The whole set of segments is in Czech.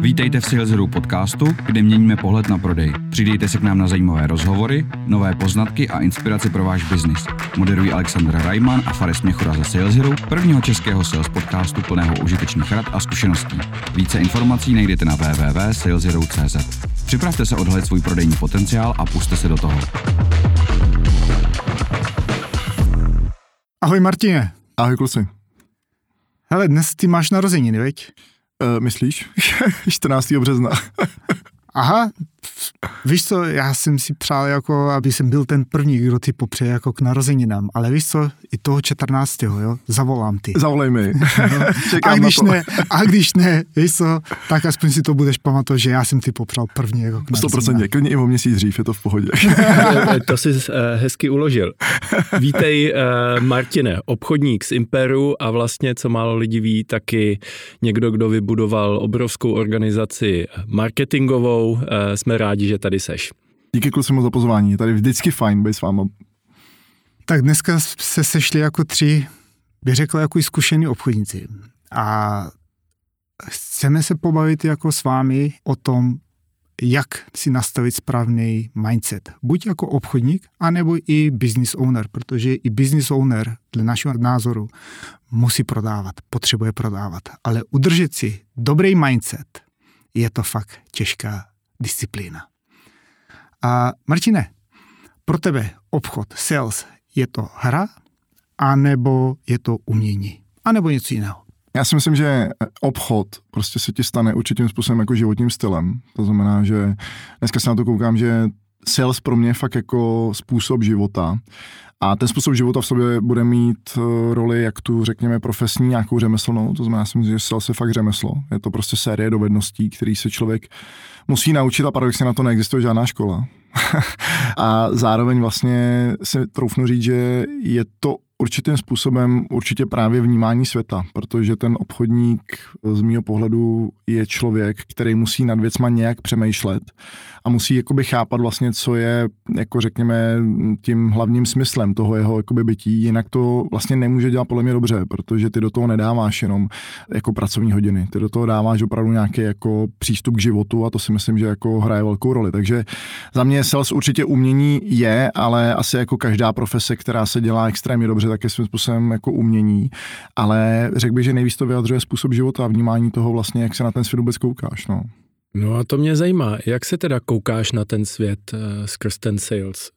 Vítejte v Sales Hero podcastu, kde měníme pohled na prodej. Přidejte se k nám na zajímavé rozhovory, nové poznatky a inspiraci pro váš biznis. Moderují Alexandra Rajman a Fares Měchura ze Sales Hero, prvního českého sales podcastu plného užitečných rad a zkušeností. Více informací najdete na www.saleshero.cz. Připravte se odhalit svůj prodejní potenciál a puste se do toho. Ahoj Martine. Ahoj kluci. Hele, dnes ty máš narozeniny, veď? Uh, myslíš? 14. března. Aha, víš co, já jsem si přál, jako, aby jsem byl ten první, kdo ty popřeje jako k narozeninám, ale víš co, i toho 14. jo, zavolám ty. Zavolej mi. a, když ne, a když ne, víš co, tak aspoň si to budeš pamatovat, že já jsem ty popřál první jako k 100%, klidně i o měsíc dřív, je to v pohodě. to jsi uh, hezky uložil. Vítej, Martine, obchodník z Imperu a vlastně, co málo lidí ví, taky někdo, kdo vybudoval obrovskou organizaci marketingovou, uh, jsme rádi, že tady seš. Díky kluci moc za pozvání, je tady vždycky fajn být s váma. Tak dneska se sešli jako tři, bych řekl, jako zkušení obchodníci. A chceme se pobavit jako s vámi o tom, jak si nastavit správný mindset. Buď jako obchodník, anebo i business owner, protože i business owner, dle našeho názoru, musí prodávat, potřebuje prodávat. Ale udržet si dobrý mindset je to fakt těžká disciplína. A Martine, pro tebe obchod, sales, je to hra, anebo je to umění, anebo něco jiného? Já si myslím, že obchod prostě se ti stane určitým způsobem jako životním stylem. To znamená, že dneska se na to koukám, že sales pro mě je fakt jako způsob života. A ten způsob života v sobě bude mít eh, roli, jak tu řekněme, profesní, nějakou řemeslnou. To znamená, si myslím, že sales je fakt řemeslo. Je to prostě série dovedností, který se člověk musí naučit a paradoxně na to neexistuje žádná škola. a zároveň vlastně si troufnu říct, že je to určitým způsobem určitě právě vnímání světa, protože ten obchodník z mýho pohledu je člověk, který musí nad věcma nějak přemýšlet a musí jakoby chápat vlastně, co je, jako řekněme, tím hlavním smyslem toho jeho jakoby bytí, jinak to vlastně nemůže dělat podle mě dobře, protože ty do toho nedáváš jenom jako pracovní hodiny, ty do toho dáváš opravdu nějaký jako přístup k životu a to si myslím, že jako hraje velkou roli. Takže za mě sales určitě umění je, ale asi jako každá profese, která se dělá extrémně dobře, tak je svým způsobem jako umění, ale řekl bych, že nejvíc to vyjadřuje způsob života a vnímání toho vlastně, jak se na ten svět vůbec koukáš. No. No a to mě zajímá, jak se teda koukáš na ten svět uh, skrz ten sales?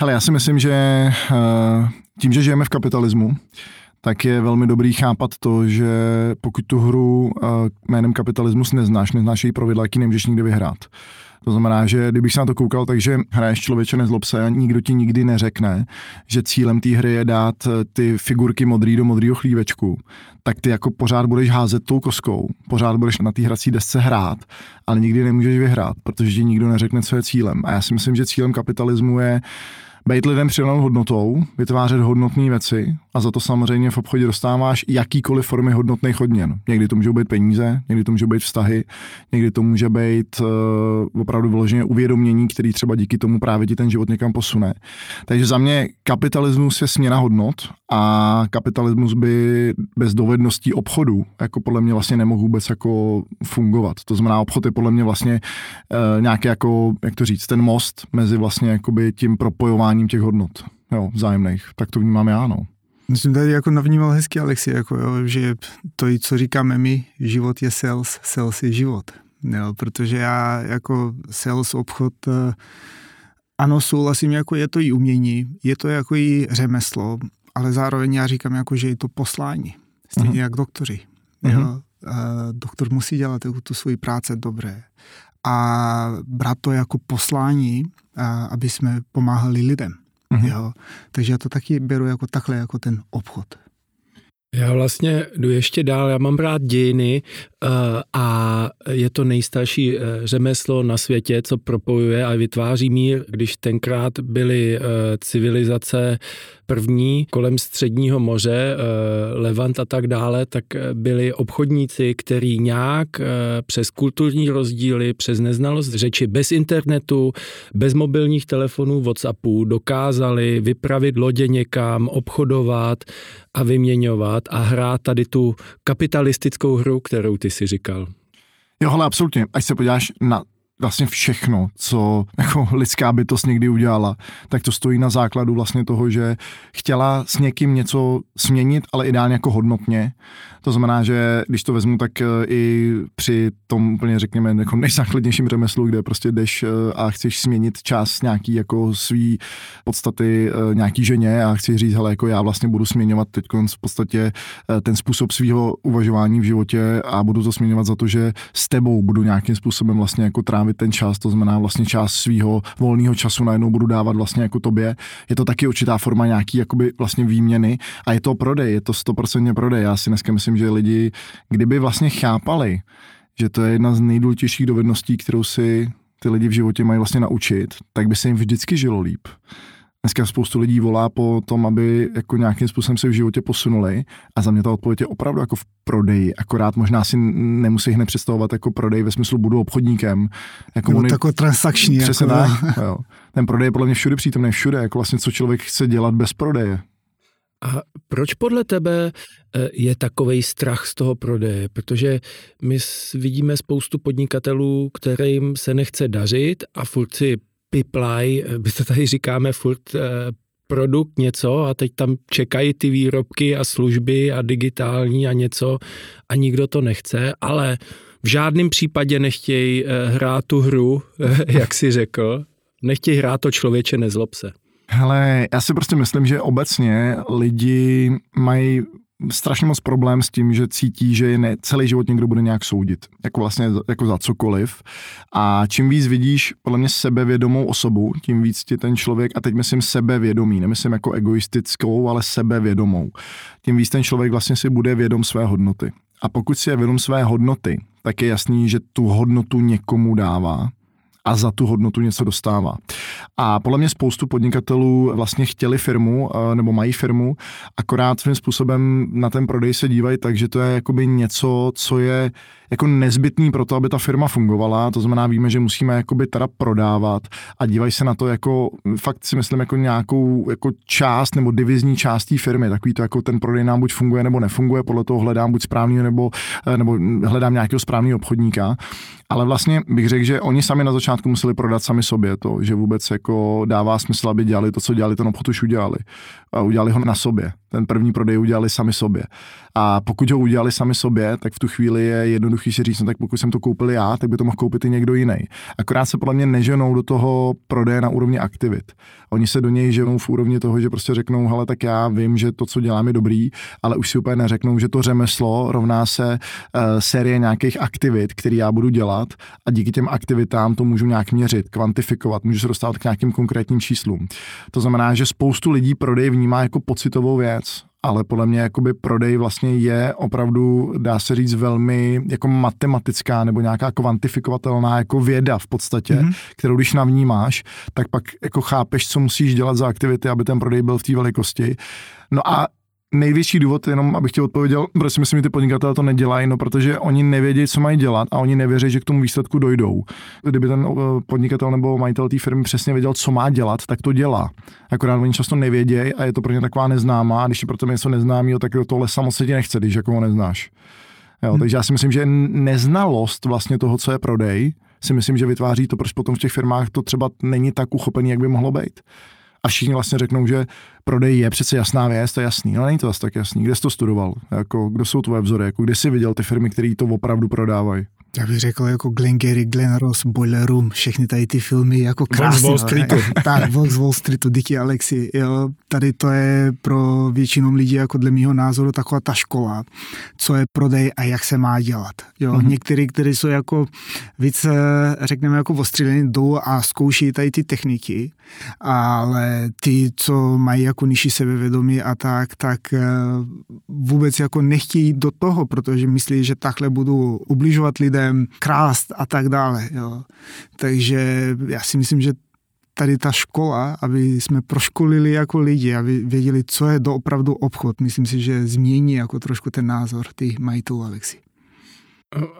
Hele, já si myslím, že uh, tím, že žijeme v kapitalismu, tak je velmi dobrý chápat to, že pokud tu hru uh, jménem kapitalismus neznáš, neznáš její pravidla, jaký nemůžeš nikdy vyhrát. To znamená, že kdybych se na to koukal, takže hraješ člověče nezlob se a nikdo ti nikdy neřekne, že cílem té hry je dát eh, ty figurky modrý do modrého chlívečku, tak ty jako pořád budeš házet tou koskou, pořád budeš na té hrací desce hrát, ale nikdy nemůžeš vyhrát, protože ti nikdo neřekne, co je cílem. A já si myslím, že cílem kapitalismu je být lidem přidanou hodnotou, vytvářet hodnotné věci a za to samozřejmě v obchodě dostáváš jakýkoliv formy hodnotných odměn. Někdy to můžou být peníze, někdy to můžou být vztahy, někdy to může být uh, opravdu vyloženě uvědomění, který třeba díky tomu právě ti ten život někam posune. Takže za mě kapitalismus je směna hodnot a kapitalismus by bez dovedností obchodu jako podle mě vlastně nemohl vůbec jako fungovat. To znamená, obchod je podle mě vlastně uh, nějaký jako, jak to říct, ten most mezi vlastně tím propojováním těch hodnot, jo, vzájemných. Tak to vnímám já, no. Myslím, tady jako navnímal hezky Alexi, jako jo, že to, co říkáme my, život je sales, sales je život. Jo, protože já jako sales obchod, eh, ano, souhlasím, jako je to i umění, je to jako i řemeslo, ale zároveň já říkám, jako, že je to poslání. Stejně uh-huh. jak doktoři. Uh-huh. Jo? Doktor musí dělat tu svoji práce dobré. A brát to jako poslání, a aby jsme pomáhali lidem. Uh-huh. Jo? Takže já to taky beru jako takhle, jako ten obchod. Já vlastně jdu ještě dál, já mám rád dějiny uh, a je to nejstarší uh, řemeslo na světě, co propojuje a vytváří mír, když tenkrát byly uh, civilizace první kolem středního moře, Levant a tak dále, tak byli obchodníci, kteří nějak přes kulturní rozdíly, přes neznalost řeči, bez internetu, bez mobilních telefonů, Whatsappů dokázali vypravit lodě někam, obchodovat a vyměňovat a hrát tady tu kapitalistickou hru, kterou ty si říkal. Jo, hele, absolutně. Až se podíváš na vlastně všechno, co jako lidská bytost někdy udělala, tak to stojí na základu vlastně toho, že chtěla s někým něco směnit, ale ideálně jako hodnotně. To znamená, že když to vezmu, tak eh, i při tom úplně řekněme jako nejzákladnějším řemeslu, kde prostě jdeš eh, a chceš změnit čas nějaký jako svý podstaty eh, nějaký ženě a chci říct, hele, jako já vlastně budu směňovat teď v podstatě ten způsob svého uvažování v životě a budu to směňovat za to, že s tebou budu nějakým způsobem vlastně jako trávit ten čas, to znamená vlastně část svého volného času najednou budu dávat vlastně jako tobě. Je to taky určitá forma nějaký jakoby vlastně výměny a je to prodej, je to stoprocentně prodej. Já si dneska myslím, že lidi, kdyby vlastně chápali, že to je jedna z nejdůležitějších dovedností, kterou si ty lidi v životě mají vlastně naučit, tak by se jim vždycky žilo líp. Dneska spoustu lidí volá po tom, aby jako nějakým způsobem se v životě posunuli a za mě ta odpověď je opravdu jako v prodeji. Akorát možná si nemusí hned představovat jako prodej ve smyslu budu obchodníkem. Jako Nebo jako transakční. Přesně jako, tak, jo. Ten prodej je podle mě všude přítomný, všude, jako vlastně co člověk chce dělat bez prodeje. A proč podle tebe eh, je takový strach z toho prodeje? Protože my vidíme spoustu podnikatelů, kterým se nechce dařit a furt si piplaj, eh, my to tady říkáme furt eh, produkt, něco a teď tam čekají ty výrobky a služby a digitální a něco a nikdo to nechce, ale v žádném případě nechtějí hrát tu hru, jak si řekl, nechtějí hrát to člověče, nezlob se. Hele, já si prostě myslím, že obecně lidi mají strašně moc problém s tím, že cítí, že je ne, celý život někdo bude nějak soudit, jako vlastně jako za cokoliv. A čím víc vidíš podle mě sebevědomou osobu, tím víc ti ten člověk, a teď myslím sebevědomý, nemyslím jako egoistickou, ale sebevědomou, tím víc ten člověk vlastně si bude vědom své hodnoty. A pokud si je vědom své hodnoty, tak je jasný, že tu hodnotu někomu dává a za tu hodnotu něco dostává. A podle mě spoustu podnikatelů vlastně chtěli firmu eh, nebo mají firmu, akorát svým způsobem na ten prodej se dívají tak, že to je jakoby něco, co je jako nezbytný pro to, aby ta firma fungovala. To znamená, víme, že musíme jakoby teda prodávat a dívají se na to jako, fakt si myslím, jako nějakou jako část nebo divizní část té firmy. Takový to jako ten prodej nám buď funguje nebo nefunguje, podle toho hledám buď správný nebo, eh, nebo hledám nějakého správného obchodníka. Ale vlastně bych řekl, že oni sami na začátku museli prodat sami sobě to, že vůbec jako dává smysl, aby dělali to, co dělali, ten obchod už udělali. A udělali ho na sobě. Ten první prodej udělali sami sobě. A pokud ho udělali sami sobě, tak v tu chvíli je jednoduchý si říct, no tak pokud jsem to koupil já, tak by to mohl koupit i někdo jiný. Akorát se podle mě neženou do toho prodeje na úrovni aktivit. Oni se do něj ženou v úrovni toho, že prostě řeknou, hele, tak já vím, že to, co dělám, je dobrý, ale už si úplně neřeknou, že to řemeslo rovná se uh, série nějakých aktivit, které já budu dělat a díky těm aktivitám to můžu nějak měřit, kvantifikovat, můžu se dostat k nějakým konkrétním číslům. To znamená, že spoustu lidí prodej vnímá jako pocitovou věc ale podle mě jakoby prodej vlastně je opravdu, dá se říct, velmi jako matematická nebo nějaká kvantifikovatelná jako věda v podstatě, mm-hmm. kterou když navnímáš, tak pak jako chápeš, co musíš dělat za aktivity, aby ten prodej byl v té velikosti. No a největší důvod, jenom abych ti odpověděl, proč si myslím, že ty podnikatelé to nedělají, no protože oni nevědí, co mají dělat a oni nevěří, že k tomu výsledku dojdou. Kdyby ten eh, podnikatel nebo majitel té firmy přesně věděl, co má dělat, tak to dělá. Akorát oni často nevědějí a je to pro ně taková neznámá a když ti pro to něco neznámého, tak do tohle se ti nechce, když jako ho neznáš. Jo, hmm. Takže já si myslím, že neznalost vlastně toho, co je prodej, si myslím, že vytváří to, proč potom v těch firmách to třeba není tak uchopený, jak by mohlo být a všichni vlastně řeknou, že prodej je přece jasná věc, to je jasný, ale není to zase tak jasný. Kde jsi to studoval? Jako, kdo jsou tvoje vzory? Jako, kde jsi viděl ty firmy, které to opravdu prodávají? Já bych řekl jako Glenn Gary, Glenn Ross, Boiler Room, všechny tady ty filmy jako krásné. Wall Streetu. tak, Vox Wall Streetu, Dicky Alexi. Jo, tady to je pro většinu lidí jako dle mého názoru taková ta škola, co je prodej a jak se má dělat. Jo, mm-hmm. někteří, kteří jsou jako více, řekněme, jako ostřílení jdou a zkouší tady ty techniky, ale ty, co mají jako nižší sebevědomí a tak, tak eh, vůbec jako nechtějí do toho, protože myslí, že takhle budou ubližovat lidem, lidem, krást a tak dále. Jo. Takže já si myslím, že tady ta škola, aby jsme proškolili jako lidi, aby věděli, co je doopravdu obchod. Myslím si, že změní jako trošku ten názor ty majitelů Alexi.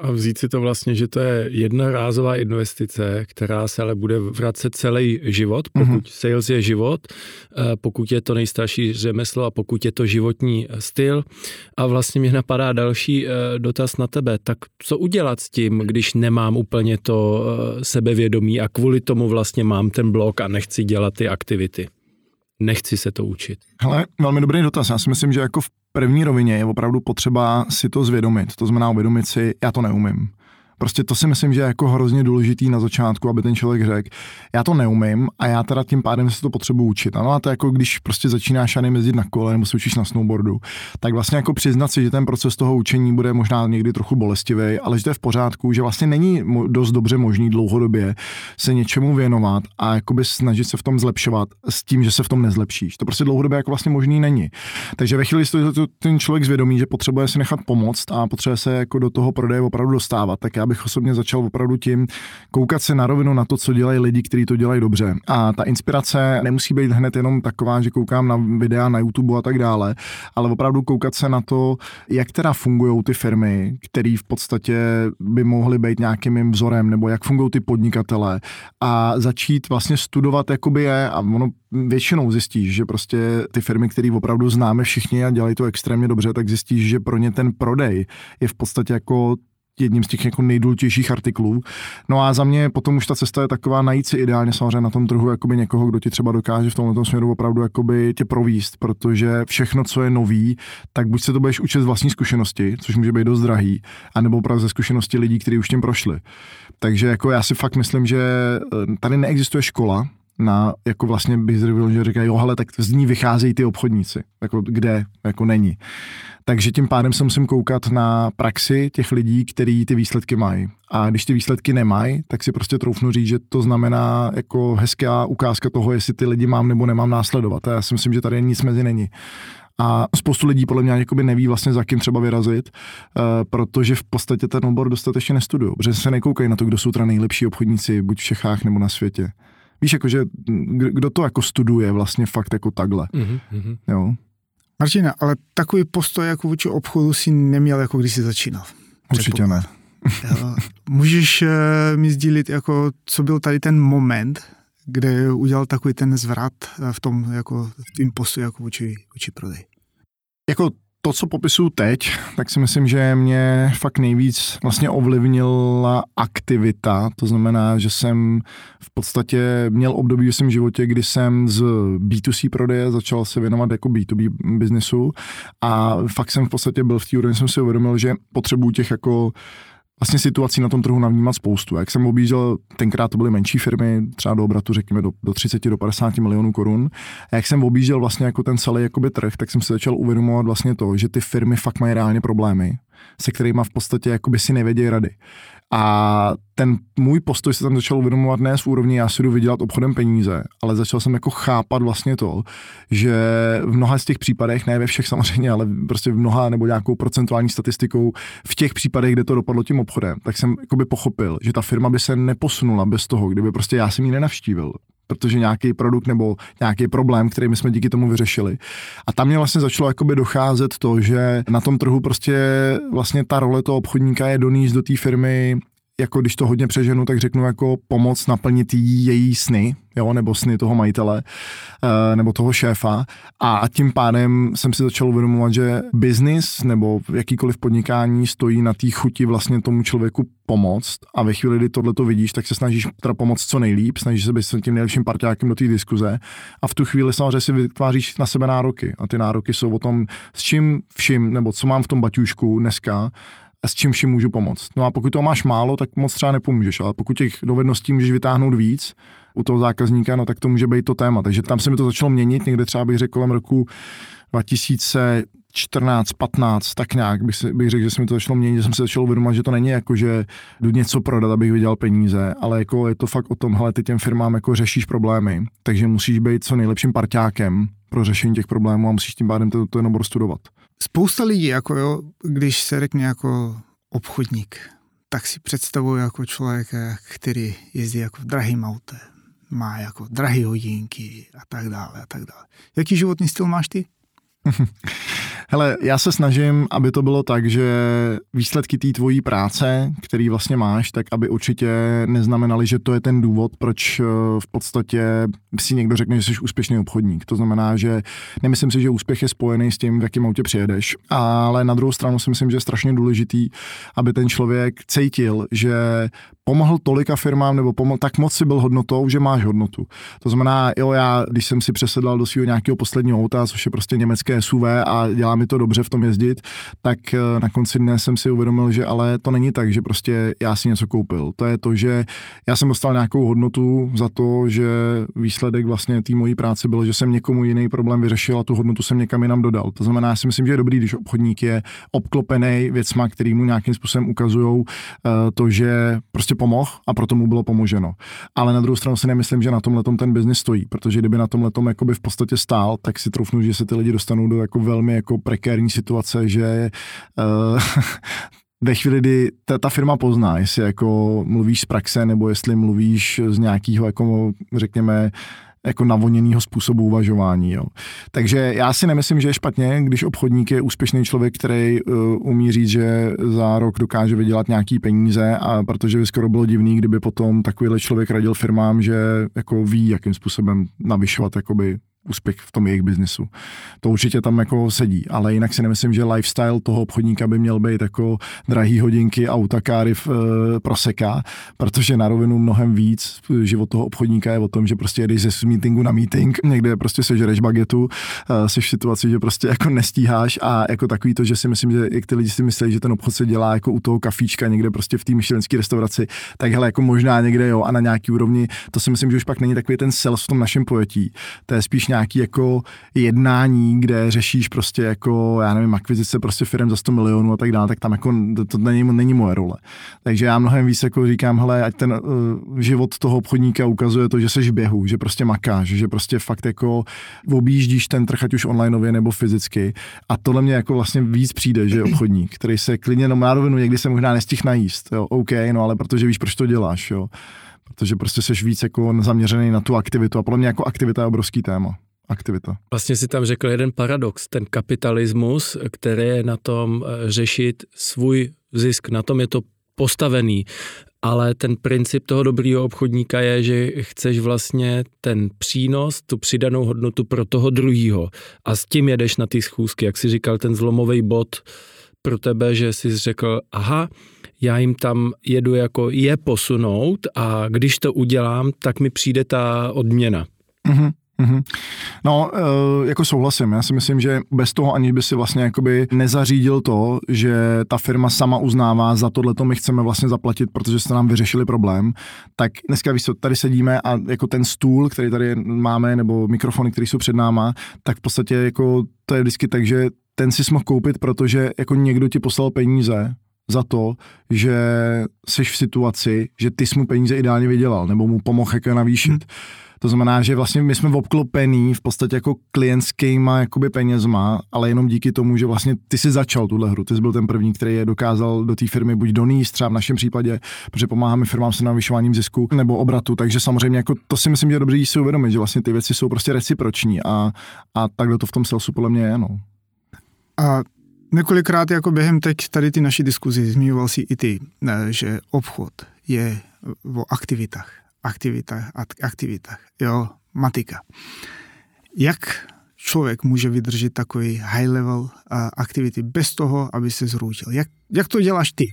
A vzít si to vlastně, že to je jedna rázová investice, která se ale bude vracet celý život, pokud mm-hmm. sales je život, eh, pokud je to nejstarší řemeslo a pokud je to životní eh, styl. A vlastně mě napadá další eh, dotaz na tebe. Tak co udělat s tím, když nemám úplně to sebevědomí a kvůli tomu vlastně mám ten blok a nechci dělat ty aktivity? Nechci se to učit. Hele, velmi dobrý dotaz. Já si myslím, že jako v první rovině je opravdu potřeba si to zvědomit. To znamená uvědomit si, já to neumím. Prostě to si myslím, že je jako hrozně důležitý na začátku, aby ten člověk řekl, já to neumím a já teda tím pádem se to potřebuji učit. Ano, a to jako když prostě začínáš a jezdit na kole nebo se učíš na snowboardu, tak vlastně jako přiznat si, že ten proces toho učení bude možná někdy trochu bolestivý, ale že to je v pořádku, že vlastně není dost dobře možný dlouhodobě se něčemu věnovat a jakoby snažit se v tom zlepšovat s tím, že se v tom nezlepšíš. To prostě dlouhodobě jako vlastně možný není. Takže ve chvíli, kdy ten člověk zvědomí, že potřebuje si nechat pomoct a potřebuje se jako do toho prodeje opravdu dostávat, tak já bych osobně začal opravdu tím koukat se na rovinu na to, co dělají lidi, kteří to dělají dobře. A ta inspirace nemusí být hned jenom taková, že koukám na videa na YouTube a tak dále, ale opravdu koukat se na to, jak teda fungují ty firmy, které v podstatě by mohly být nějakým vzorem, nebo jak fungují ty podnikatele a začít vlastně studovat, jakoby je a ono většinou zjistíš, že prostě ty firmy, které opravdu známe všichni a dělají to extrémně dobře, tak zjistíš, že pro ně ten prodej je v podstatě jako jedním z těch jako nejdůležitějších artiklů. No a za mě potom už ta cesta je taková najít si ideálně samozřejmě na tom trhu jakoby někoho, kdo ti třeba dokáže v tomto směru opravdu jakoby tě províst, protože všechno, co je nový, tak buď se to budeš učit z vlastní zkušenosti, což může být dost drahý, anebo opravdu ze zkušenosti lidí, kteří už tím prošli. Takže jako já si fakt myslím, že eh, tady neexistuje škola, na, jako vlastně bych zrovna, že říkají, jo, hele, tak z ní vycházejí ty obchodníci, jako kde, jako není. Takže tím pádem se musím koukat na praxi těch lidí, kteří ty výsledky mají. A když ty výsledky nemají, tak si prostě troufnu říct, že to znamená jako hezká ukázka toho, jestli ty lidi mám nebo nemám následovat. A já si myslím, že tady nic mezi není. A spoustu lidí podle mě jakoby neví vlastně za kým třeba vyrazit, uh, protože v podstatě ten obor dostatečně nestudují, protože se nekoukají na to, kdo jsou teda nejlepší obchodníci, buď v Čechách nebo na světě. Víš, jakože kdo to jako studuje vlastně fakt jako takhle. Mm-hmm. Jo. Martina, ale takový postoj jako vůči obchodu si neměl, jako když jsi začínal. Určitě ne. Můžeš uh, mi sdílit, jako, co byl tady ten moment, kde udělal takový ten zvrat eh, v tom, jako, v tím postoji jako vůči, vůči prodej? Jako to, co popisuju teď, tak si myslím, že mě fakt nejvíc vlastně ovlivnila aktivita. To znamená, že jsem v podstatě měl období v svém životě, kdy jsem z B2C prodeje začal se věnovat jako B2B biznesu a fakt jsem v podstatě byl v té úrovni, jsem si uvědomil, že potřebuju těch jako vlastně situací na tom trhu navnímat spoustu. Jak jsem objížděl, tenkrát to byly menší firmy, třeba do obratu řekněme do, do 30, do 50 milionů korun. A jak jsem objížděl vlastně jako ten celý jakoby trh, tak jsem se začal uvědomovat vlastně to, že ty firmy fakt mají reálně problémy, se kterými v podstatě jakoby si nevědějí rady. A ten můj postoj se tam začal uvědomovat ne z úrovni, já si jdu vydělat obchodem peníze, ale začal jsem jako chápat vlastně to, že v mnoha z těch případech, ne ve všech samozřejmě, ale prostě v mnoha nebo nějakou procentuální statistikou, v těch případech, kde to dopadlo tím obchodem, tak jsem jakoby pochopil, že ta firma by se neposunula bez toho, kdyby prostě já jsem ji nenavštívil protože nějaký produkt nebo nějaký problém, který my jsme díky tomu vyřešili. A tam mě vlastně začalo jakoby docházet to, že na tom trhu prostě vlastně ta role toho obchodníka je doníst do té firmy jako když to hodně přeženu, tak řeknu jako pomoc naplnit jí, její sny, jo, nebo sny toho majitele, eh, nebo toho šéfa. A tím pádem jsem si začal uvědomovat, že biznis nebo jakýkoliv podnikání stojí na té chuti vlastně tomu člověku pomoct. A ve chvíli, kdy tohle to vidíš, tak se snažíš teda pomoct co nejlíp, snažíš se být tím nejlepším parťákem do té diskuze. A v tu chvíli samozřejmě si vytváříš na sebe nároky. A ty nároky jsou o tom, s čím vším, nebo co mám v tom baťušku dneska, s čím vším můžu pomoct. No a pokud to máš málo, tak moc třeba nepomůžeš, ale pokud těch dovedností můžeš vytáhnout víc u toho zákazníka, no tak to může být to téma. Takže tam se mi to začalo měnit, někde třeba bych řekl kolem roku 2014, 15, tak nějak bych, si, bych řekl, že se mi to začalo měnit, že jsem se začal uvědomovat, že to není jako, že jdu něco prodat, abych vydělal peníze, ale jako je to fakt o tom, hele, ty těm firmám jako řešíš problémy, takže musíš být co nejlepším parťákem pro řešení těch problémů a musíš tím pádem to, to jenom studovat spousta lidí, jako jo, když se řekne jako obchodník, tak si představuje jako člověka, který jezdí jako v drahým autě, má jako drahé hodinky a tak dále a tak dále. Jaký životní styl máš ty? Hele, já se snažím, aby to bylo tak, že výsledky té tvojí práce, který vlastně máš, tak aby určitě neznamenaly, že to je ten důvod, proč eh, v podstatě si někdo řekne, že jsi úspěšný obchodník. To znamená, že nemyslím si, že úspěch je spojený s tím, v jakém autě přijedeš, ale na druhou stranu si myslím, že je strašně důležitý, aby ten člověk cítil, že pomohl tolika firmám nebo pomohl, tak moc si byl hodnotou, že máš hodnotu. To znamená, jo, já, když jsem si přesedlal do svého nějakého posledního auta, což je prostě německé SUV a dělá mi to dobře v tom jezdit, tak eh, na konci dne jsem si uvědomil, že ale to není tak, že prostě já si něco koupil. To je to, že já jsem dostal nějakou hodnotu za to, že výsledek vlastně té mojí práce byl, že jsem někomu jiný problém vyřešil a tu hodnotu jsem někam jinam dodal. To znamená, já si myslím, že je dobrý, když obchodník je obklopený věcma, který mu nějakým způsobem ukazují eh, to, že prostě pomohl a proto mu bylo pomoženo. Ale na druhou stranu si nemyslím, že na tomhle ten biznis stojí, protože kdyby na tomhle v podstatě stál, tak si troufnu, že se ty lidi dostanou do jako velmi jako prekérní situace, že uh, ve chvíli, kdy ta, ta firma pozná, jestli jako mluvíš z praxe, nebo jestli mluvíš z nějakého, jako řekněme, jako navoněného způsobu uvažování. Jo. Takže já si nemyslím, že je špatně, když obchodník je úspěšný člověk, který uh, umí říct, že za rok dokáže vydělat nějaký peníze, a protože by skoro bylo divný, kdyby potom takovýhle člověk radil firmám, že jako ví, jakým způsobem navyšovat jakoby úspěch v tom jejich biznesu. To určitě tam jako sedí, ale jinak si nemyslím, že lifestyle toho obchodníka by měl být jako drahý hodinky, auta, káry v, e, proseka, protože na rovinu mnohem víc život toho obchodníka je o tom, že prostě jedeš ze meetingu na meeting, někde prostě sežereš bagetu, e, jsi v situaci, že prostě jako nestíháš a jako takový to, že si myslím, že jak ty lidi si myslí, že ten obchod se dělá jako u toho kafíčka někde prostě v té myšlenské restauraci, tak hele, jako možná někde jo a na nějaký úrovni, to si myslím, že už pak není takový ten sales v tom našem pojetí. To je spíš nějaký jako jednání, kde řešíš prostě jako, já nevím, akvizice prostě firm za 100 milionů a tak dále, tak tam jako to, není, není moje role. Takže já mnohem víc jako říkám, hele, ať ten uh, život toho obchodníka ukazuje to, že seš v běhu, že prostě makáš, že prostě fakt jako objíždíš ten trh, ať už onlineově nebo fyzicky. A tohle mě jako vlastně víc přijde, že obchodník, který se klidně, no má rovinu, někdy se možná nestih najíst, jo, OK, no ale protože víš, proč to děláš, jo protože prostě seš víc jako zaměřený na tu aktivitu a podle mě jako aktivita je obrovský téma aktivita. Vlastně si tam řekl jeden paradox, ten kapitalismus, který je na tom eh, řešit svůj zisk, na tom je to postavený, ale ten princip toho dobrýho obchodníka je, že chceš vlastně ten přínos, tu přidanou hodnotu pro toho druhýho a s tím jedeš na ty schůzky, jak si říkal, ten zlomový bod pro tebe, že jsi řekl, aha, já jim tam jedu jako je posunout a když to udělám, tak mi přijde ta odměna. Mm-hmm. Mm-hmm. No, e, jako souhlasím. Já si myslím, že bez toho ani by si vlastně jakoby nezařídil to, že ta firma sama uznává, za tohle to my chceme vlastně zaplatit, protože jste nám vyřešili problém. Tak dneska víš, tady sedíme a jako ten stůl, který tady máme, nebo mikrofony, které jsou před náma, tak v podstatě jako to je vždycky tak, že ten si mohl koupit, protože jako někdo ti poslal peníze, za to, že jsi v situaci, že ty jsi mu peníze ideálně vydělal, nebo mu pomohl jako navýšit. Hmm. To znamená, že vlastně my jsme obklopení v podstatě jako klientskýma jakoby penězma, ale jenom díky tomu, že vlastně ty si začal tuhle hru. Ty jsi byl ten první, který je dokázal do té firmy buď donést, třeba v našem případě, protože pomáháme firmám se navyšováním zisku nebo obratu. Takže samozřejmě jako to si myslím, že je dobré si uvědomit, že vlastně ty věci jsou prostě reciproční a, a takhle to v tom salesu podle mě je. No. A několikrát jako během teď tady ty naší diskuzi zmiňoval si i ty, že obchod je o aktivitách aktivitách, aktivitách, jo, matika. Jak člověk může vydržet takový high level aktivity bez toho, aby se zrůtil? Jak, jak to děláš ty?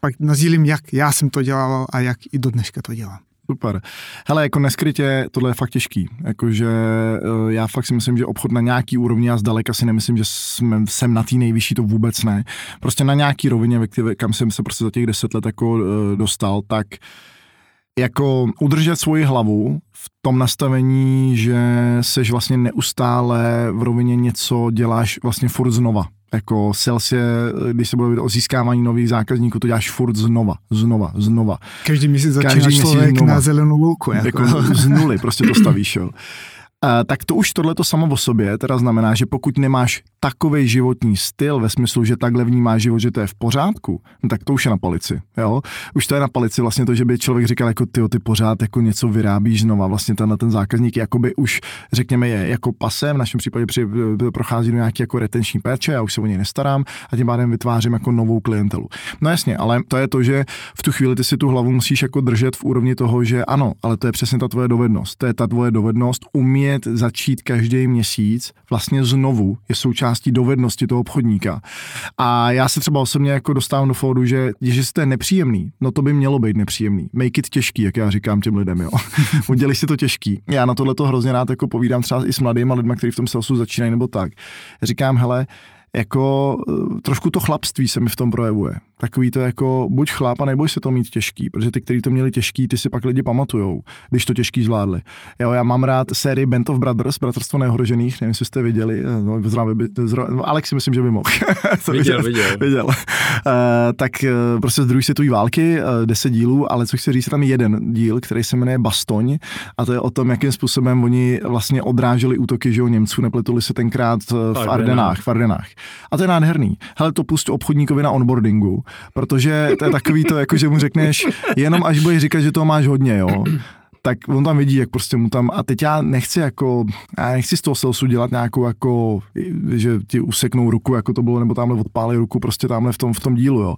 Pak nazílím, jak já jsem to dělal a jak i do dneška to dělám. Super. Hele, jako neskrytě, tohle je fakt těžký. Jakože eh, já fakt si myslím, že obchod na nějaký úrovni, já zdaleka si nemyslím, že jsme, jsem na té nejvyšší, to vůbec ne. Prostě na nějaký rovině, kam jsem se prostě za těch deset let jako eh, dostal, tak uh, jako udržet svoji hlavu v tom nastavení, že seš vlastně neustále v rovině něco děláš vlastně furt znova. Jako sales je, když se bude o získávání nových zákazníků, to děláš furt znova, znova, znova. Každý měsíc začíná Každý člověk znova. na zelenou louku. Jako. jako z nuly prostě to stavíš, jo. tak to už tohle to samo o sobě teda znamená, že pokud nemáš takový životní styl ve smyslu, že takhle vnímáš život, že to je v pořádku, no tak to už je na palici. Jo? Už to je na palici vlastně to, že by člověk říkal, jako ty, ty pořád jako něco vyrábíš znova, vlastně tenhle ten zákazník jakoby už, řekněme, je jako pasem, v našem případě při, prochází do nějaké jako retenční péče, já už se o něj nestarám a tím pádem vytvářím jako novou klientelu. No jasně, ale to je to, že v tu chvíli ty si tu hlavu musíš jako držet v úrovni toho, že ano, ale to je přesně ta tvoje dovednost. To je ta tvoje dovednost umět začít každý měsíc vlastně znovu, je součástí dovednosti toho obchodníka. A já se třeba osobně jako dostávám do fódu, že když jste nepříjemný, no to by mělo být nepříjemný. Make it těžký, jak já říkám těm lidem, jo. Udělej si to těžký. Já na tohle to hrozně rád jako povídám třeba i s mladými lidmi, kteří v tom salesu začínají nebo tak. Říkám, hele, jako eh, trošku to chlapství se mi v tom projevuje. Takový to jako buď chláp a neboj se to mít těžký, protože ty, kteří to měli těžký, ty si pak lidi pamatujou, když to těžký zvládli. Jo, já mám rád sérii Band of Brothers, Bratrstvo neohrožených, nevím, jestli jste viděli, eh, no, zrovna, by, zrovna, no, Alex si myslím, že by mohl. viděl, viděl. viděl. Uh, tak uh, prostě z druhé světové války, uh, deset dílů, ale co chci říct, tam je jeden díl, který se jmenuje Bastoň a to je o tom, jakým způsobem oni vlastně odráželi útoky, že Němců, nepletuli se tenkrát v Ardenách, v Ardenách. A to je nádherný. Hele, to pust obchodníkovi na onboardingu, protože to je takový to, jako že mu řekneš, jenom až budeš říkat, že to máš hodně, jo tak on tam vidí, jak prostě mu tam, a teď já nechci jako, já nechci z toho salesu dělat nějakou jako, že ti useknou ruku, jako to bylo, nebo tamhle odpálí ruku prostě tamhle v tom, v tom dílu, jo.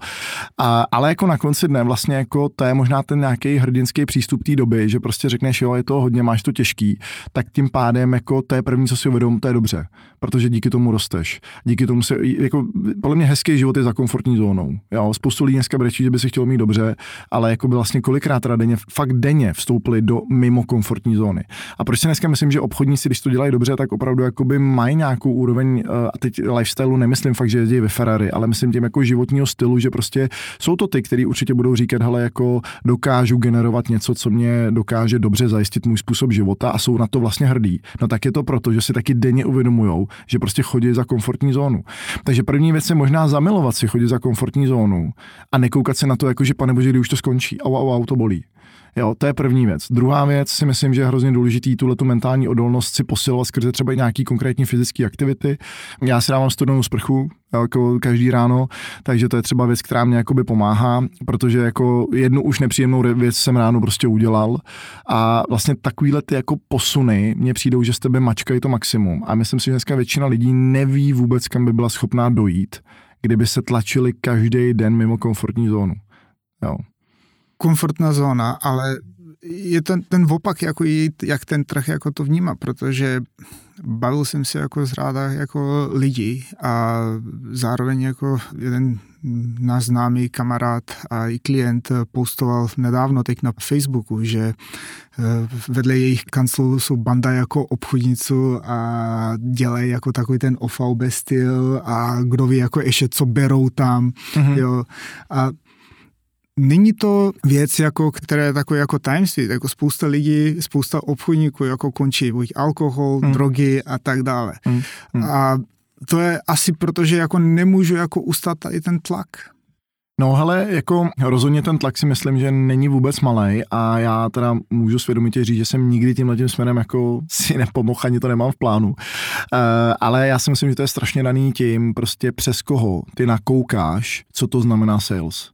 A, ale jako na konci dne vlastně jako to je možná ten nějaký hrdinský přístup té doby, že prostě řekneš, jo, je to hodně, máš to těžký, tak tím pádem jako to je první, co si uvědom, to je dobře, protože díky tomu rosteš. Díky tomu se, jako, podle mě hezký život je za komfortní zónou. Jo, spoustu lidí dneska brečí, že by si chtěl mít dobře, ale jako by vlastně kolikrát teda denně, fakt denně vstoupili do mimo komfortní zóny. A proč si dneska myslím, že obchodníci, když to dělají dobře, tak opravdu jakoby mají nějakou úroveň, eh, a teď lifestyleu nemyslím fakt, že jezdí ve Ferrari, ale myslím tím jako životního stylu, že prostě jsou to ty, kteří určitě budou říkat, hele, jako dokážu generovat něco, co mě dokáže dobře zajistit můj způsob života a jsou na to vlastně hrdí. No tak je to proto, že si taky denně uvědomují, že prostě chodí za komfortní zónu. Takže první věc je možná zamilovat si chodit za komfortní zónu a nekoukat se na to, jako že pane bože, už to skončí, au, au, au, to bolí. Jo, to je první věc. Druhá věc si myslím, že je hrozně důležitý tuhle tu mentální odolnost si posilovat skrze třeba i nějaký konkrétní fyzické aktivity. Já si dávám studenou sprchu, jako každý ráno, takže to je třeba věc, která mě jakoby pomáhá, protože jako jednu už nepříjemnou věc jsem ráno prostě udělal a vlastně takovýhle ty jako posuny mně přijdou, že z tebe mačkají to maximum a myslím si, že dneska většina lidí neví vůbec, kam by byla schopná dojít, kdyby se tlačili každý den mimo komfortní zónu. Jo komfortná zóna, ale je ten, ten opak, jako jak ten trh jako to vnímá, protože bavil jsem se jako z ráda jako lidí a zároveň jako jeden náš známý kamarád a i klient postoval nedávno teď na Facebooku, že eh, vedle jejich kanclu jsou banda jako obchodníců a dělají jako takový ten OVB styl a kdo ví jako ještě co berou tam, mm-hmm. jo. A Není to věc, jako, které je takové jako tajemství, jako spousta lidí, spousta obchodníků jako končí buď alkohol, mm. drogy a tak dále. Mm. Mm. A to je asi proto, že jako nemůžu jako ustat tady ten tlak. No hele, jako rozhodně ten tlak si myslím, že není vůbec malý a já teda můžu svědomitě říct, že jsem nikdy tímhle tím směrem jako si nepomohl, ani to nemám v plánu. Uh, ale já si myslím, že to je strašně daný tím, prostě přes koho ty nakoukáš, co to znamená sales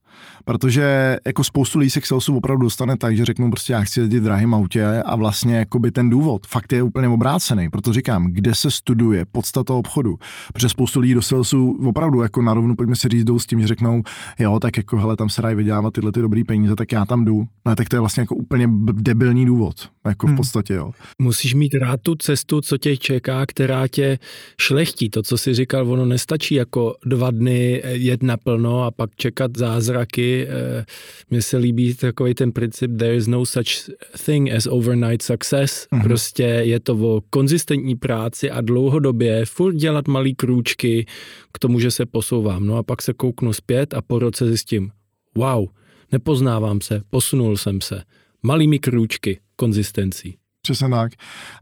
protože jako spoustu lidí se k salesu opravdu dostane tak, že řeknou prostě já chci jezdit v drahém autě a vlastně jako by ten důvod fakt je úplně obrácený, proto říkám, kde se studuje podstata obchodu, protože spoustu lidí do salesu opravdu jako na rovnu, pojďme si říct, jdou s tím, že řeknou, jo, tak jako hele, tam se dají vydělávat tyhle ty dobrý peníze, tak já tam jdu. No tak to je vlastně jako úplně debilní důvod, jako v hmm. podstatě, jo. Musíš mít rád tu cestu, co tě čeká, která tě šlechtí. To, co jsi říkal, ono nestačí jako dva dny jet naplno a pak čekat zázraky, Eh, mně se líbí takový ten princip there is no such thing as overnight success. Mm-hmm. Prostě je to o konzistentní práci a dlouhodobě furt dělat malý krůčky k tomu, že se posouvám. No a pak se kouknu zpět a po roce zjistím, wow, nepoznávám se, posunul jsem se. Malými krůčky, konzistencí. Přesně tak.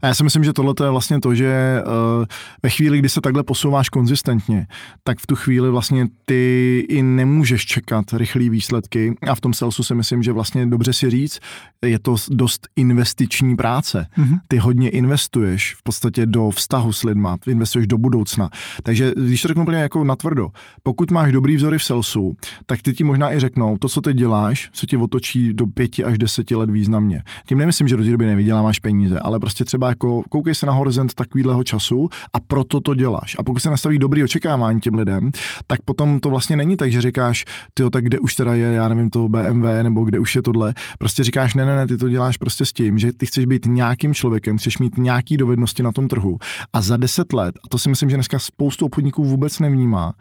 A já si myslím, že tohle je vlastně to, že uh, ve chvíli, kdy se takhle posouváš konzistentně, tak v tu chvíli vlastně ty i nemůžeš čekat rychlé výsledky a v tom salesu si myslím, že vlastně dobře si říct, je to dost investiční práce. Mm-hmm. Ty hodně investuješ v podstatě do vztahu s lidma, investuješ do budoucna. Takže když to řeknu úplně jako natvrdo, pokud máš dobrý vzory v salesu, tak ty ti možná i řeknou, to, co ty děláš, se ti otočí do pěti až deseti let významně. Tím nemyslím, že do té doby nevyděláváš peníze, ale prostě třeba jako koukej se na horizont takovýhleho času a proto to děláš. A pokud se nastaví dobrý očekávání těm lidem, tak potom to vlastně není tak, že říkáš, ty tak kde už teda je, já nevím, to BMW, nebo kde už je tohle. Prostě říkáš, ne, ne, ne, ty to děláš prostě s tím, že ty chceš být nějakým člověkem, chceš mít nějaký dovednosti na tom trhu. A za deset let, a to si myslím, že dneska spoustu obchodníků vůbec nevnímá,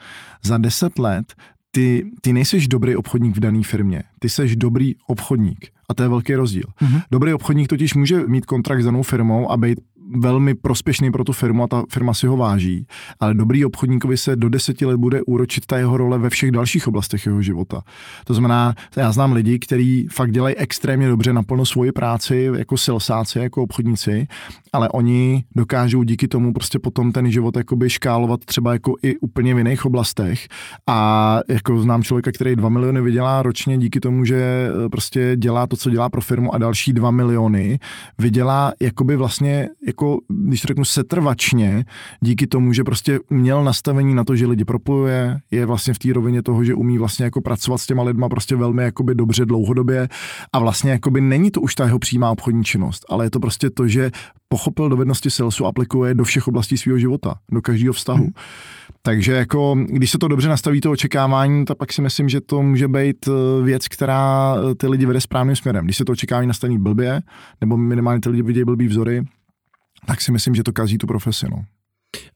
za deset let ty, ty nejseš dobrý obchodník v dané firmě, ty jsi dobrý obchodník. A to je velký rozdíl. Mm-hmm. Dobrý obchodník totiž může mít kontrakt s danou firmou a být velmi prospěšný pro tu firmu a ta firma si ho váží, ale dobrý obchodníkovi se do deseti let bude úročit ta jeho role ve všech dalších oblastech jeho života. To znamená, já znám lidi, kteří fakt dělají extrémně dobře naplno svoji práci jako silsáci, jako obchodníci, ale oni dokážou díky tomu prostě potom ten život jakoby škálovat třeba jako i úplně v jiných oblastech a jako znám člověka, který 2 miliony vydělá ročně díky tomu, že eh, prostě dělá to, co dělá pro firmu a další 2 miliony vydělá jakoby vlastně jako, když to řeknu setrvačně, díky tomu, že prostě měl nastavení na to, že lidi propojuje, je vlastně v té rovině toho, že umí vlastně jako pracovat s těma lidma prostě velmi jakoby dobře dlouhodobě a vlastně jakoby není to už ta jeho přímá obchodní činnost, ale je to prostě to, že pochopil dovednosti salesu, aplikuje do všech oblastí svého života, do každého vztahu. Hmm. Takže jako, když se to dobře nastaví to očekávání, tak pak si myslím, že to může být eh, věc, která eh, ty lidi vede správným směrem. Když se to očekávání nastaví blbě, nebo minimálně ty lidi vidějí blbý vzory, tak si myslím, že to kazí tu profesi. No.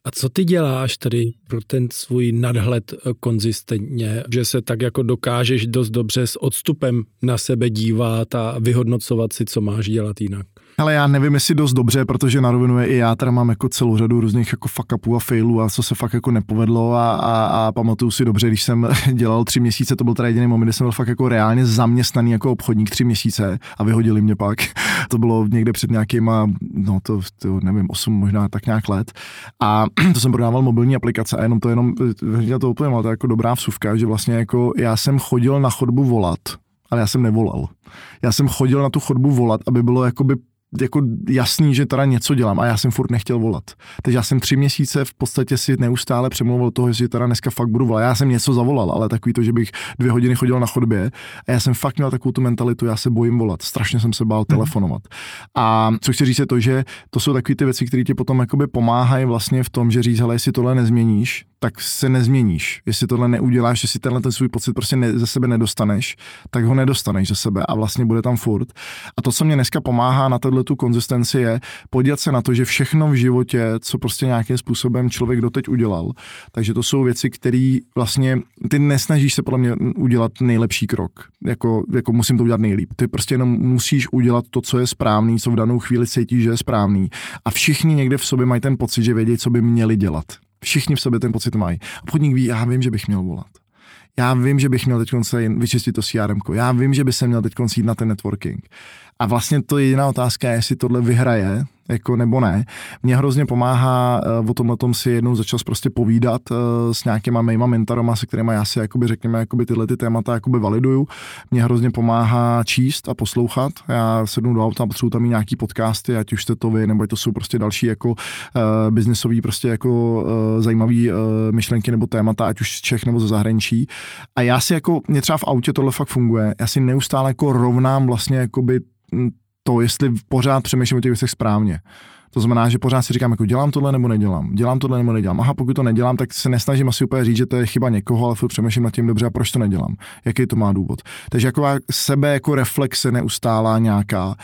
A co ty děláš tady pro ten svůj nadhled eh, konzistentně, že se tak jako dokážeš dost dobře s odstupem na sebe dívat a vyhodnocovat si, co máš dělat jinak? Ale já nevím, jestli dost dobře, protože na rovinu je i já teda mám jako celou řadu různých jako fuck upů a failů a co se fakt jako nepovedlo a, a, a pamatuju si dobře, když jsem dělal tři měsíce, to byl teda jediný moment, kdy jsem byl fakt jako reálně zaměstnaný jako obchodník tři měsíce a vyhodili mě pak. To bylo někde před nějakýma, no to, to nevím, osm možná tak nějak let. A to jsem prodával mobilní aplikace a jenom to jenom, já to úplně to jako dobrá vsuvka, že vlastně jako já jsem chodil na chodbu volat, ale já jsem nevolal. Já jsem chodil na tu chodbu volat, aby bylo jakoby jako jasný, že teda něco dělám a já jsem furt nechtěl volat. Takže já jsem tři měsíce v podstatě si neustále přemlouval toho, že teda dneska fakt budu volat. Já jsem něco zavolal, ale takový to, že bych dvě hodiny chodil na chodbě a já jsem fakt měl takovou tu mentalitu, já se bojím volat. Strašně jsem se bál mhm. telefonovat. A co chci říct je to, že to jsou takové ty věci, které ti potom jakoby pomáhají vlastně v tom, že říct, ale jestli tohle nezměníš, tak se nezměníš. Jestli tohle neuděláš, jestli tenhle ten svůj pocit prostě ne, ze sebe nedostaneš, tak ho nedostaneš ze sebe a vlastně bude tam furt. A to, co mě dneska pomáhá na tohle tu konzistenci, je podívat se na to, že všechno v životě, co prostě nějakým způsobem člověk doteď udělal, takže to jsou věci, které vlastně ty nesnažíš se podle mě udělat nejlepší krok. Jako, jako musím to udělat nejlíp. Ty prostě jenom musíš udělat to, co je správný, co v danou chvíli cítíš, že je správný. A všichni někde v sobě mají ten pocit, že vědí, co by měli dělat. Všichni v sobě ten pocit mají. Obchodník ví, já vím, že bych měl volat. Já vím, že bych měl teď vyčistit to CRM. Já vím, že by se měl teď jít na ten networking. A vlastně to je jediná otázka, jestli tohle vyhraje, jako nebo ne. Mě hrozně pomáhá uh, o tomhle tom si jednou začal prostě povídat uh, s nějakýma mýma mentorama, se kterými já si jakoby řekněme jakoby tyhle ty témata jakoby validuju. Mě hrozně pomáhá číst a poslouchat. Já sednu do auta, potřebuji tam nějaký podcasty, ať už jste to vy, nebo to jsou prostě další jako uh, biznisový prostě jako zajímavý myšlenky nebo témata, ať už z Čech nebo ze zahraničí. A já si jako, mě třeba v autě tohle fakt funguje. Já si neustále jako rovnám vlastně jakoby to, jestli pořád přemýšlím o těch věcech správně. To znamená, že pořád si říkám, jako dělám tohle nebo nedělám, dělám tohle nebo nedělám. Aha, pokud to nedělám, tak se nesnažím asi úplně říct, že to je chyba někoho, ale furt přemýšlím nad tím dobře a proč to nedělám, jaký to má důvod. Takže jako sebe jako reflexe neustálá nějaká,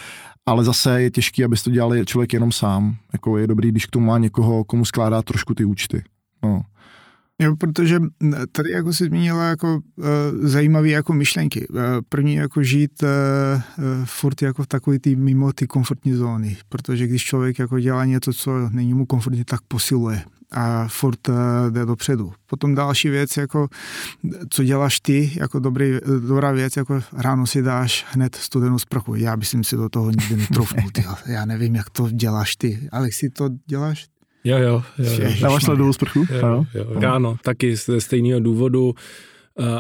ale zase je těžký, aby to dělal člověk jenom sám. Jako je dobrý, když k tomu má někoho, komu skládá trošku ty účty. No. Jo, protože tady jako si zmínila jako uh, zajímavé jako myšlenky. Uh, první jako žít uh, uh, furt jako v takový tý mimo ty komfortní zóny, protože když člověk jako dělá něco, co není mu komfortní, tak posiluje. a furt uh, jde dopředu. Potom další věc, jako co děláš ty, jako dobrý, dobrá věc, jako ráno si dáš hned studenou sprchu. Já bych si do toho nikdy netroufnul, já nevím, jak to děláš ty. Alexi, to děláš? Jo, jo. jo, jo. Dáváš ledovou sprchu? Jo, jo, ráno, taky ze stejného důvodu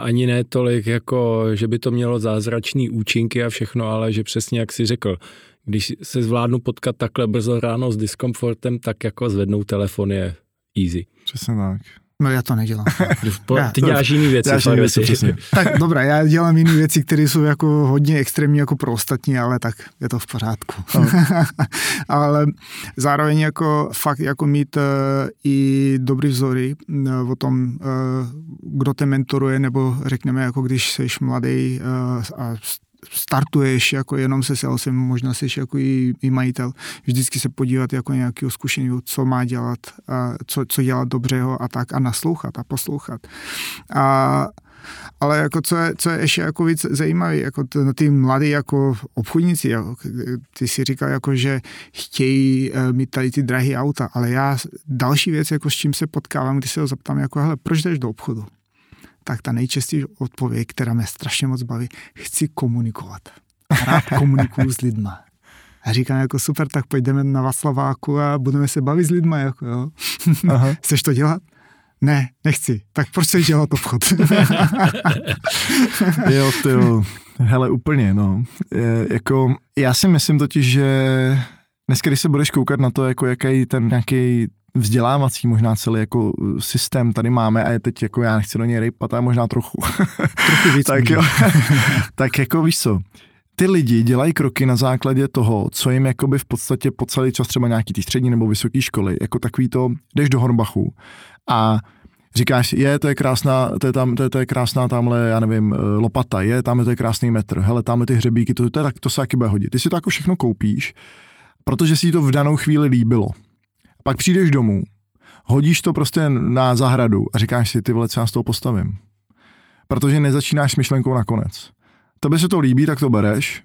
ani ne tolik, jako že by to mělo zázračný účinky a všechno, ale že přesně jak si řekl, když se zvládnu potkat takhle brzo ráno s diskomfortem, tak jako zvednout telefon je easy. Přesně tak. No já to nedělám. Ty děláš jiné věci. Děláš jiný věci přesně. tak dobré, já dělám jiné věci, které jsou jako hodně extrémní jako pro ostatní, ale tak je to v pořádku. No. ale zároveň jako fakt jako mít uh, i dobrý vzory uh, o tom, uh, kdo te mentoruje, nebo řekněme jako když jsi mladý uh, a startuješ jako jenom se salesem, možná jsi jako i, i majitel, vždycky se podívat jako nějakého zkušeného, co má dělat, a co, co dělat dobřeho a tak a naslouchat a poslouchat. A ale jako co je, co je ještě jako víc zajímavé, jako t, ty mladí jako obchodníci, jako, ty si říkal jako, že chtějí uh, mít tady ty drahé auta, ale já další věc, jako s čím se potkávám, když se ho zeptám, jako hele, proč jdeš do obchodu? Tak ta nejčastější odpověď, která mě strašně moc baví, chci komunikovat. Rád komunikuju s lidma. A říkám jako super, tak pojďme na Václaváku a budeme se bavit s lidma. Jako, jo. Aha. Chceš to dělat? Ne, nechci. Tak proč chceš dělat obchod? jo, ty jo. Hele, úplně, no. Je, jako, já si myslím totiž, že dneska, když se budeš koukat na to, jako jaký ten nějaký vzdělávací možná celý jako uh, systém tady máme a je teď jako já nechci do něj rejpat, ale možná trochu. trochu víc. tak, jo, tak jako víš co, ty lidi dělají kroky na základě toho, co jim jakoby v podstatě po celý čas třeba nějaký ty střední nebo vysoké školy, jako takový to, jdeš do Hornbachu a říkáš, je, to je krásná, to je, tam, to je, to je krásná tamhle, já nevím, eh, lopata, je, tam to je krásný metr, hele, tam ty hřebíky, to, to, je, to se taky bude hodit. Ty si to jako všechno koupíš, protože si to v danou chvíli líbilo. Pak přijdeš domů, hodíš to prostě na zahradu a říkáš si, ty vole, co já z toho postavím. Protože nezačínáš s myšlenkou nakonec. Tobě se to líbí, tak to bereš,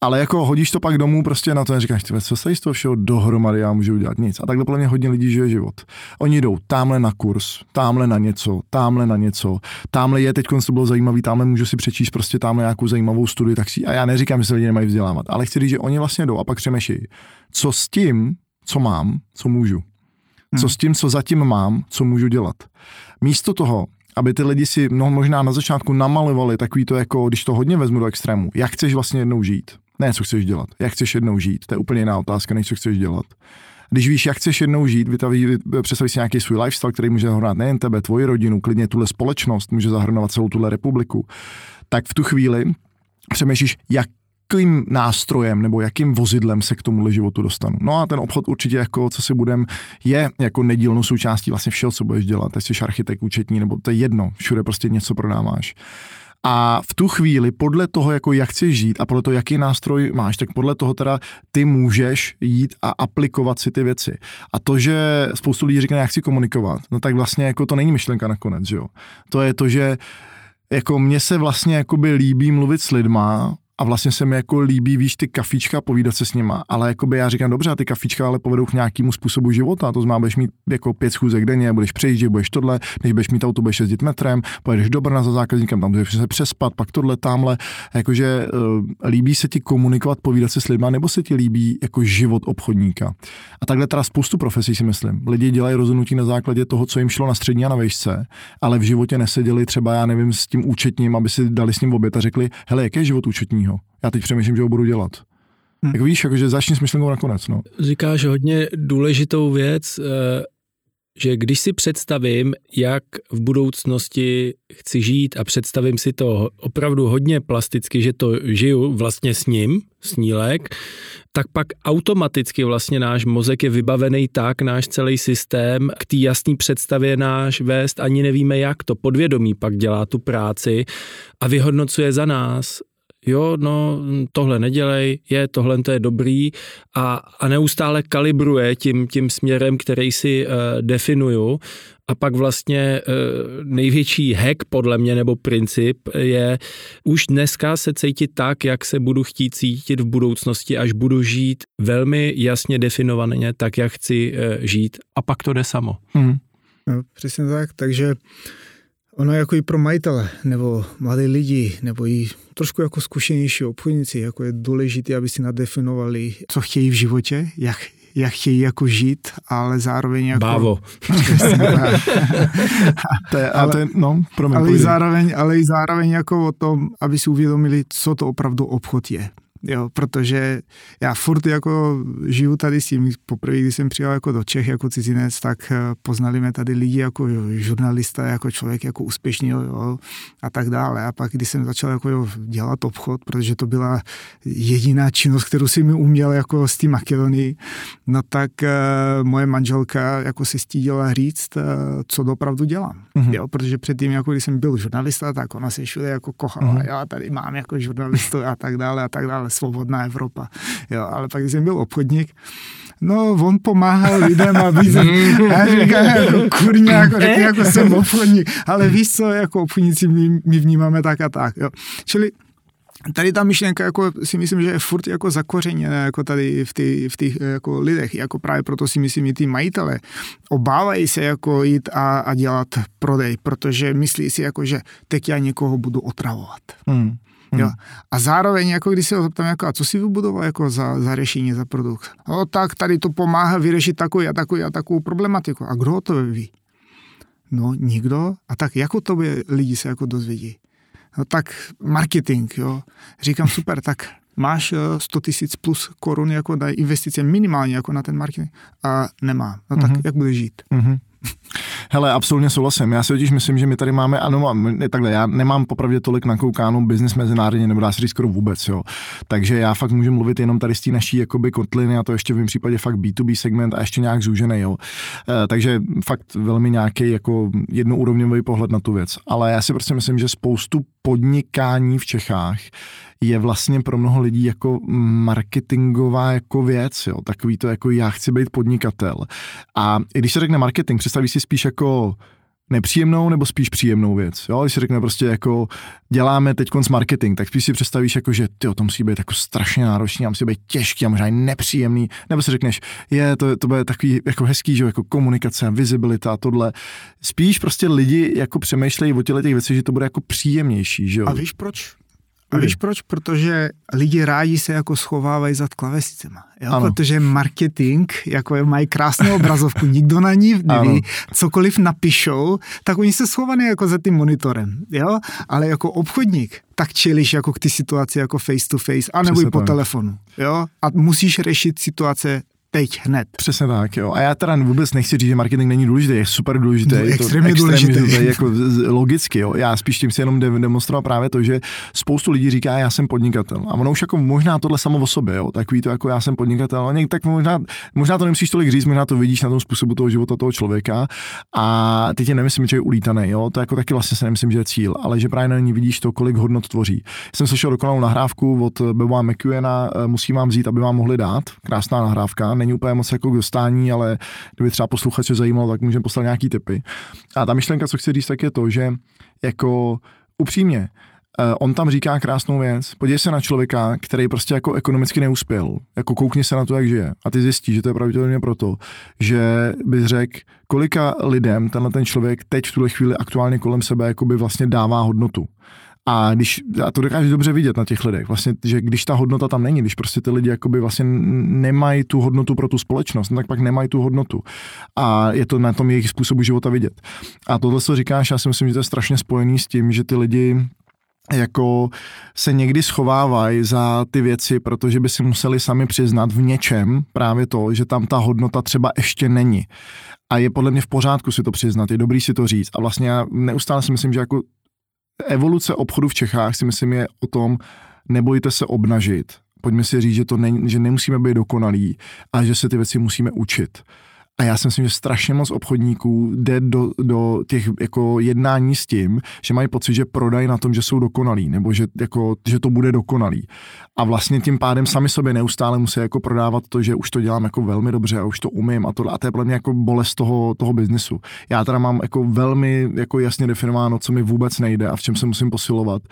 ale jako hodíš to pak domů prostě na to a říkáš, ty co se z toho všeho dohromady já můžu udělat nic. A takhle podle mě hodně lidí žije život. Oni jdou tamhle na kurz, tamhle na něco, tamhle na něco, tamhle je teď to bylo zajímavý, tamhle můžu si přečíst prostě tamhle nějakou zajímavou studii, tak si, a já neříkám, že se lidi nemají vzdělávat, ale chci říct, že oni vlastně jdou a pak přemýšlejí, co s tím, co mám, co můžu. Co hmm. s tím, co zatím mám, co můžu dělat. Místo toho, aby ty lidi si no, možná na začátku namalovali takový to, jako když to hodně vezmu do extrému, jak chceš vlastně jednou žít. Ne, co chceš dělat. Jak chceš jednou žít. To je úplně jiná otázka, než co chceš dělat. Když víš, jak chceš jednou žít, vytaví, představí si nějaký svůj lifestyle, který může zahrnovat nejen tebe, tvoji rodinu, klidně tuhle společnost, může zahrnovat celou tuhle republiku, tak v tu chvíli přemýšlíš, jak jakým nástrojem nebo jakým vozidlem se k tomuhle životu dostanu. No a ten obchod určitě jako, co si budem, je jako nedílnou součástí vlastně všeho, co budeš dělat. Teď jsi architekt, účetní, nebo to je jedno, všude prostě něco prodáváš. A v tu chvíli, podle toho, jako jak chceš žít a podle toho, jaký nástroj máš, tak podle toho teda ty můžeš jít a aplikovat si ty věci. A to, že spoustu lidí říká, jak chci komunikovat, no tak vlastně jako to není myšlenka nakonec, že jo. To je to, že jako mně se vlastně jakoby líbí mluvit s lidma a vlastně se mi jako líbí, víš, ty kafička, povídat se s nima, ale jako by já říkám, dobře, a ty kafička ale povedou k nějakému způsobu života, to znamená, budeš mít jako pět schůzek denně, budeš přejíždět, budeš tohle, když budeš mít auto, budeš jezdit metrem, pojedeš do Brna za zákazníkem, tam budeš se přespat, pak tohle, tamhle, jakože uh, líbí se ti komunikovat, povídat se s lidma, nebo se ti líbí jako život obchodníka. A takhle teda spoustu profesí si myslím. Lidi dělají rozhodnutí na základě toho, co jim šlo na střední a na výšce, ale v životě neseděli třeba, já nevím, s tím účetním, aby si dali s ním oběd a řekli, hele, jaký je život účetní? Prvního. Já teď přemýšlím, že ho budu dělat. Hmm. Jak víš, jakože začni s myšlenkou nakonec. No. Říkáš hodně důležitou věc, eh, že když si představím, jak v budoucnosti chci žít a představím si to opravdu hodně plasticky, že to žiju vlastně s ním, snílek, tak pak automaticky vlastně náš mozek je vybavený tak, náš celý systém k té jasné představě náš vést, ani nevíme jak to podvědomí pak dělá tu práci a vyhodnocuje za nás, jo, no tohle nedělej, je, tohle to je dobrý a, a neustále kalibruje tím, tím směrem, který si uh, definuju a pak vlastně uh, největší hack podle mě nebo princip je už dneska se cítit tak, jak se budu chtít cítit v budoucnosti, až budu žít velmi jasně definovaně tak, jak chci uh, žít a pak to jde samo. Hmm. No, přesně tak, takže ono jako i pro majitele, nebo mladé lidi, nebo i trošku jako zkušenější obchodníci, jako je důležité, aby si nadefinovali, co chtějí v životě, jak, jak chtějí jako žít, ale zároveň jako... Bávo. to je, ale, to je, no, promiň, ale, i zároveň, ale i zároveň jako o tom, aby si uvědomili, co to opravdu obchod je jo, protože já furt jako žiju tady s tím, poprvé, když jsem přijel jako do Čech jako cizinec, tak eh, poznali mě tady lidi jako jo, žurnalista, jako člověk jako úspěšný jo, a tak dále. A pak, když jsem začal jako jo, dělat obchod, protože to byla jediná činnost, kterou si mi uměl jako z té Makedonii, no tak uh, moje manželka jako si stídila říct, uh, co dopravdu dělám. Mm-hmm. Jo, protože předtím, jako když jsem byl žurnalista, tak ona se všude jako kochala. Mm-hmm. Já tady mám jako žurnalistu a tak dále a tak dále svobodná Evropa. Jo, ale pak, jsem byl obchodník, no, on pomáhal lidem a víc. já říkám, jako kurně, jako, řekl, jako jsem obchodník, ale víš co, jako obchodníci my, my vnímáme tak a tak. Jo. Čili tady ta myšlenka jako si myslím, že je furt jako zakořeněná jako tady v těch v těch jako lidech. Jako právě proto si myslím, že ty majitele obávají se jako jít a, a dělat prodej, protože myslí si jako, že teď já někoho budu otravovat. Hmm. Hmm. Jo. A zároveň, jako když se ho zeptám, jako, a co si vybudoval jako za, za řešení, za produkt? No tak tady to pomáhá vyřešit takovou a takovou a takovou problematiku. A kdo to ví? No nikdo. A tak jako to by lidi se jako dozvědí? No tak marketing, jo. Říkám super, tak máš 100 eh, tisíc plus korun jako na investice minimálně jako na ten marketing a nemá. No tak mm-hmm. jak bude žít? Mm-hmm. Hele, absolutně souhlasím. Já si totiž myslím, že my tady máme, ano, takhle, já nemám popravdě tolik nakoukáno biznis mezinárodně, nebo dá se říct skoro vůbec, jo. Takže já fakt můžu mluvit jenom tady z té naší jakoby kotliny a to ještě v mém případě fakt B2B segment a ještě nějak zúžený, jo. E, takže fakt velmi nějaký jako jednoúrovňový pohled na tu věc. Ale já si prostě myslím, že spoustu podnikání v Čechách je vlastně pro mnoho lidí jako marketingová jako věc, jo, takový to jako já chci být podnikatel. A když se řekne marketing, představíš si spíš jako nepříjemnou nebo spíš příjemnou věc. Jo? Když se řekne prostě jako děláme teď konc marketing, tak spíš si představíš jako, že ty to musí být jako strašně náročný, a musí být těžký a možná i nepříjemný, nebo si řekneš, je, to, to bude takový jako hezký, že jako komunikace, vizibilita a tohle. Spíš prostě lidi jako přemýšlejí o těle těch věcí, že to bude jako příjemnější, že jo. A víš proč? A víš proč? Protože lidi rádi se jako schovávají za klávesnicema. Jo? Protože marketing, jako mají krásnou obrazovku, nikdo na ní neví, ano. cokoliv napíšou, tak oni se schovaní jako za tím monitorem. Jo? Ale jako obchodník, tak čelíš jako k ty situaci jako face to face, anebo i po tak. telefonu. Jo? A musíš řešit situace teď hned. Přesně tak, jo. A já teda vůbec nechci říct, že marketing není důležitý, je super důležitý. No, je extrémně, to extrémně důležitý. důležitý. jako logicky, jo. Já spíš tím si jenom demonstrovat právě to, že spoustu lidí říká, já jsem podnikatel. A ono už jako možná tohle samo o sobě, jo. Takový to jako já jsem podnikatel. A tak možná, možná to nemusíš tolik říct, možná to vidíš na tom způsobu toho života toho člověka. A teď je nemyslím, že je ulítaný, jo. To jako taky vlastně si nemyslím, že je cíl, ale že právě na ní vidíš to, kolik hodnot tvoří. Jsem slyšel dokonalou nahrávku od Beba McEwena, musím vám vzít, aby vám mohli dát. Krásná nahrávka, není úplně moc jako dostání, ale kdyby třeba posluchače zajímalo, tak můžeme poslat nějaký typy. A ta myšlenka, co chci říct, tak je to, že jako upřímně, Uh, on tam říká krásnou věc. Podívej se na člověka, který prostě jako ekonomicky neuspěl. Jako koukni se na to, jak žije. A ty zjistíš, že to je pravděpodobně proto, že bys řekl, kolika lidem tenhle ten člověk teď v tuhle chvíli aktuálně kolem sebe jakoby vlastně dává hodnotu. A když, a to dokážeš dobře vidět na těch lidech, vlastně, že když ta hodnota tam není, když prostě ty lidi jakoby vlastně nemají tu hodnotu pro tu společnost, no tak pak nemají tu hodnotu. A je to na tom jejich způsobu života vidět. A tohle, co říkáš, já si myslím, že to je strašně spojený s tím, že ty lidi jako se někdy schovávají za ty věci, protože by si museli sami přiznat v něčem právě to, že tam ta hodnota třeba ještě není. A je podle mě v pořádku si to přiznat, je dobrý si to říct. A vlastně já neustále si myslím, že jako evoluce obchodu v Čechách si myslím je o tom, nebojte se obnažit. Pojďme si říct, že, to ne, že nemusíme být dokonalí a že se ty věci musíme učit. A já si myslím, že strašně moc obchodníků jde do, do těch jako jednání s tím, že mají pocit, že prodají na tom, že jsou dokonalí, nebo že, jako, že to bude dokonalý. A vlastně tím pádem sami sobě neustále musí jako prodávat to, že už to dělám jako velmi dobře a už to umím a to, a to je pro mě jako bolest toho, toho biznesu. Já teda mám jako velmi jako jasně definováno, co mi vůbec nejde a v čem se musím posilovat.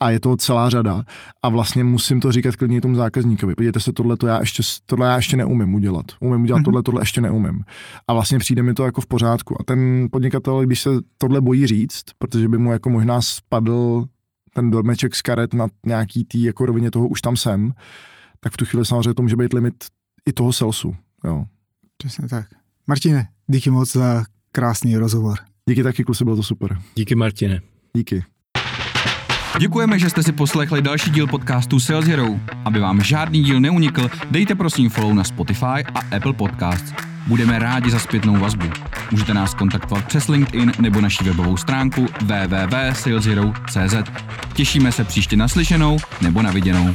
A je to celá řada. A vlastně musím to říkat klidně tomu zákazníkovi. Podívejte se, tohle, to já ještě, tohle já ještě neumím udělat. Umím udělat mm-hmm. tohle, tohle ještě neumím a vlastně přijde mi to jako v pořádku. A ten podnikatel, když se tohle bojí říct, protože by mu jako možná spadl ten dormeček z karet na nějaký tý jako rovině toho už tam jsem, tak v tu chvíli samozřejmě to může být limit i toho salesu. Jo. Přesně tak. Martine, díky moc za krásný rozhovor. Díky taky, kluci, bylo to super. Díky, Martine. Díky. Děkujeme, že jste si poslechli další díl podcastu Sales Hero. Aby vám žádný díl neunikl, dejte prosím follow na Spotify a Apple Podcasts. Budeme rádi za zpětnou vazbu. Můžete nás kontaktovat přes LinkedIn nebo naší webovou stránku www.saleshero.cz. Těšíme se příště naslyšenou nebo na viděnou.